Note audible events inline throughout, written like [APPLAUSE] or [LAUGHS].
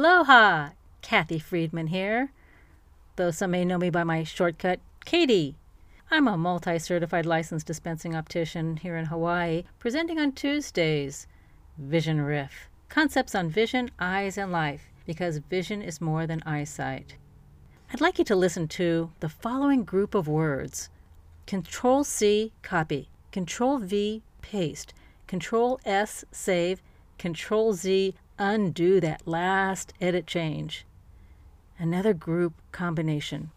Aloha! Kathy Friedman here, though some may know me by my shortcut, Katie. I'm a multi certified licensed dispensing optician here in Hawaii, presenting on Tuesdays. Vision Riff Concepts on Vision, Eyes, and Life, because vision is more than eyesight. I'd like you to listen to the following group of words Control C, copy. Control V, paste. Control S, save. Control Z, undo that last edit change. Another group combination.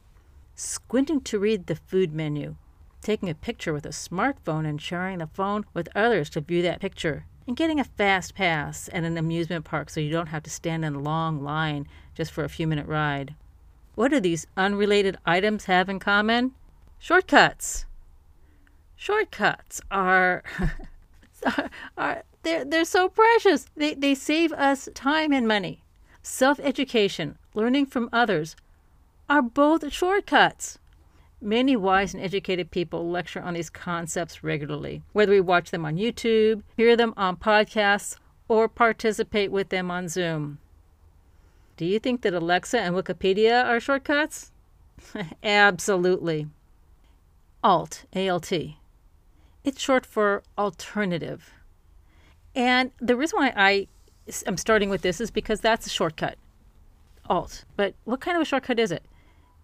Squinting to read the food menu. Taking a picture with a smartphone and sharing the phone with others to view that picture. And getting a fast pass at an amusement park so you don't have to stand in a long line just for a few minute ride. What do these unrelated items have in common? Shortcuts. Shortcuts are, [LAUGHS] are, are they're, they're so precious. They, they save us time and money. Self education, learning from others, are both shortcuts. Many wise and educated people lecture on these concepts regularly, whether we watch them on YouTube, hear them on podcasts, or participate with them on Zoom. Do you think that Alexa and Wikipedia are shortcuts? [LAUGHS] Absolutely. ALT, ALT. It's short for alternative. And the reason why I am starting with this is because that's a shortcut, alt. But what kind of a shortcut is it?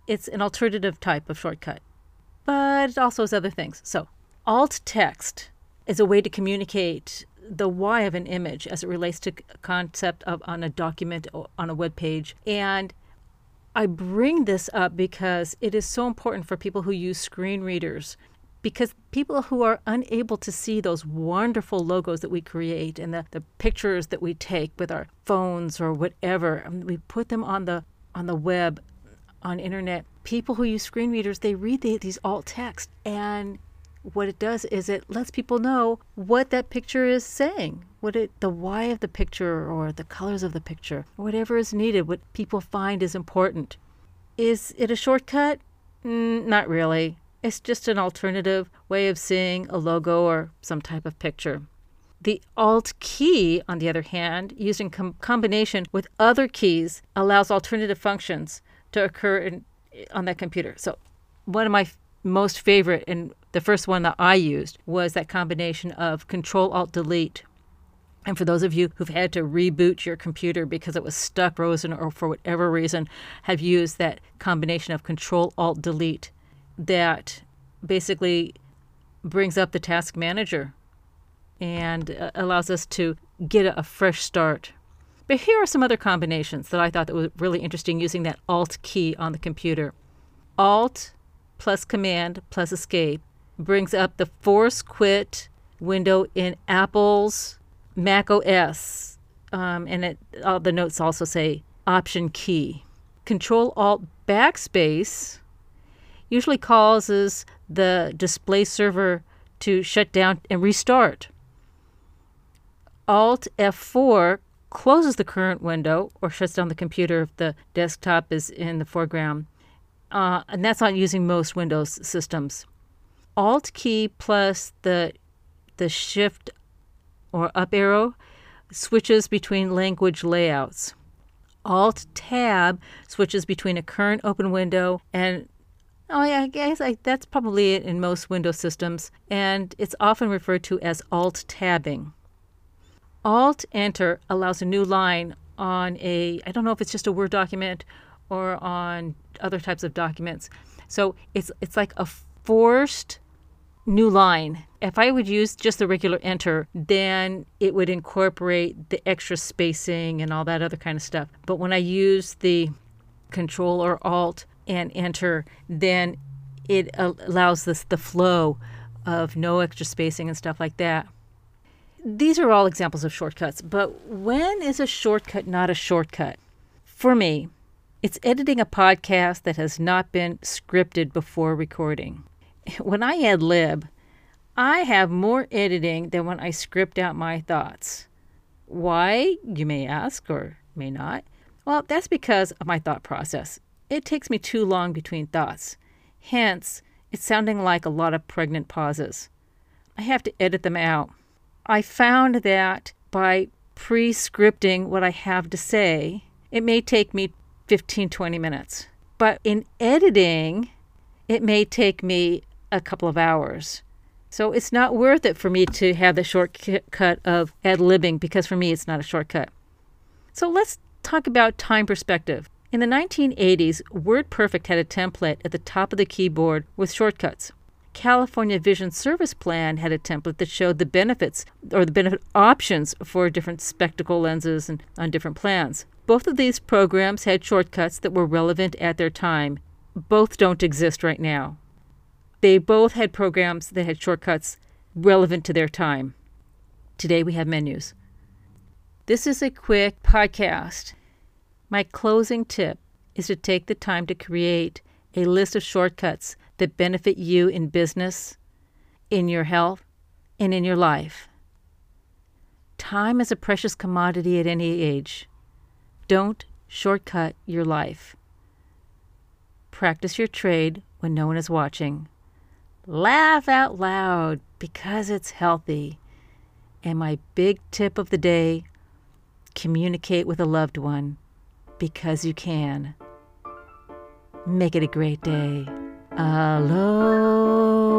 It's an alternative type of shortcut, but it also has other things. So, alt text is a way to communicate the why of an image as it relates to concept of on a document on a web page and I bring this up because it is so important for people who use screen readers because people who are unable to see those wonderful logos that we create and the, the pictures that we take with our phones or whatever mean, we put them on the on the web on internet. People who use screen readers they read the, these alt text and what it does is it lets people know what that picture is saying what it the why of the picture or the colors of the picture whatever is needed what people find is important. Is it a shortcut? Mm, not really it's just an alternative way of seeing a logo or some type of picture. The Alt key, on the other hand, used in com- combination with other keys, allows alternative functions to occur in, on that computer. So, one of my f- most favorite, and the first one that I used, was that combination of Control Alt Delete. And for those of you who've had to reboot your computer because it was stuck frozen or for whatever reason, have used that combination of Control Alt Delete that basically brings up the task manager and uh, allows us to get a, fresh start. But here are some other combinations that I thought that was really interesting using that Alt key on the computer. Alt plus Command plus Escape brings up the Force Quit window in Apple's Mac OS, um, and it, all the notes also say Option key. Control Alt Backspace usually causes the display server to shut down and restart. Alt F4 closes the current window or shuts down the computer if the desktop is in the foreground. Uh, and that's not using most Windows systems. Alt key plus the the shift or up arrow switches between language layouts. Alt tab switches between a current open window and Oh, yeah, I guess I, that's probably it in most Windows systems, and it's often referred to as Alt tabbing. Alt Enter allows a new line on a, I don't know if it's just a Word document or on other types of documents. So it's it's like a forced new line. If I would use just the regular enter, then it would incorporate the extra spacing and all that other kind of stuff. But when I use the control or alt and enter, then it allows this the flow of no extra spacing and stuff like that. These are all examples of shortcuts, but when is a shortcut not a shortcut? For me, it's editing a podcast that has not been scripted before recording. [LAUGHS] When I ad lib, I have more editing than when I script out my thoughts. Why, you may ask, or may not. Well, that's because of my thought process. It takes me too long between thoughts. Hence, it's sounding like a lot of pregnant pauses. I have to edit them out. I found that by pre scripting what I have to say it may take me 15, 20 minutes. But in editing, it may take me a couple of hours. So it's not worth it for me to have the shortcut of ad libbing because for me it's not a shortcut. So let's talk about time perspective. In the 1980s, WordPerfect had a template at the top of the keyboard with shortcuts. California Vision Service Plan had a template that showed the benefits or the benefit options for different spectacle lenses and on different plans. Both of these programs had shortcuts that were relevant at their time. Both don't exist right now. They both had programs that had shortcuts relevant to their time. Today we have menus. This is a quick podcast. My closing tip is to take the time to create a list of shortcuts that benefit you in business, in your health, and in your life. Time is a precious commodity at any age. Don't shortcut your life. Practice your trade when no one is watching. Laugh out loud because it's healthy. And my big tip of the day communicate with a loved one because you can. Make it a great day. Aloha.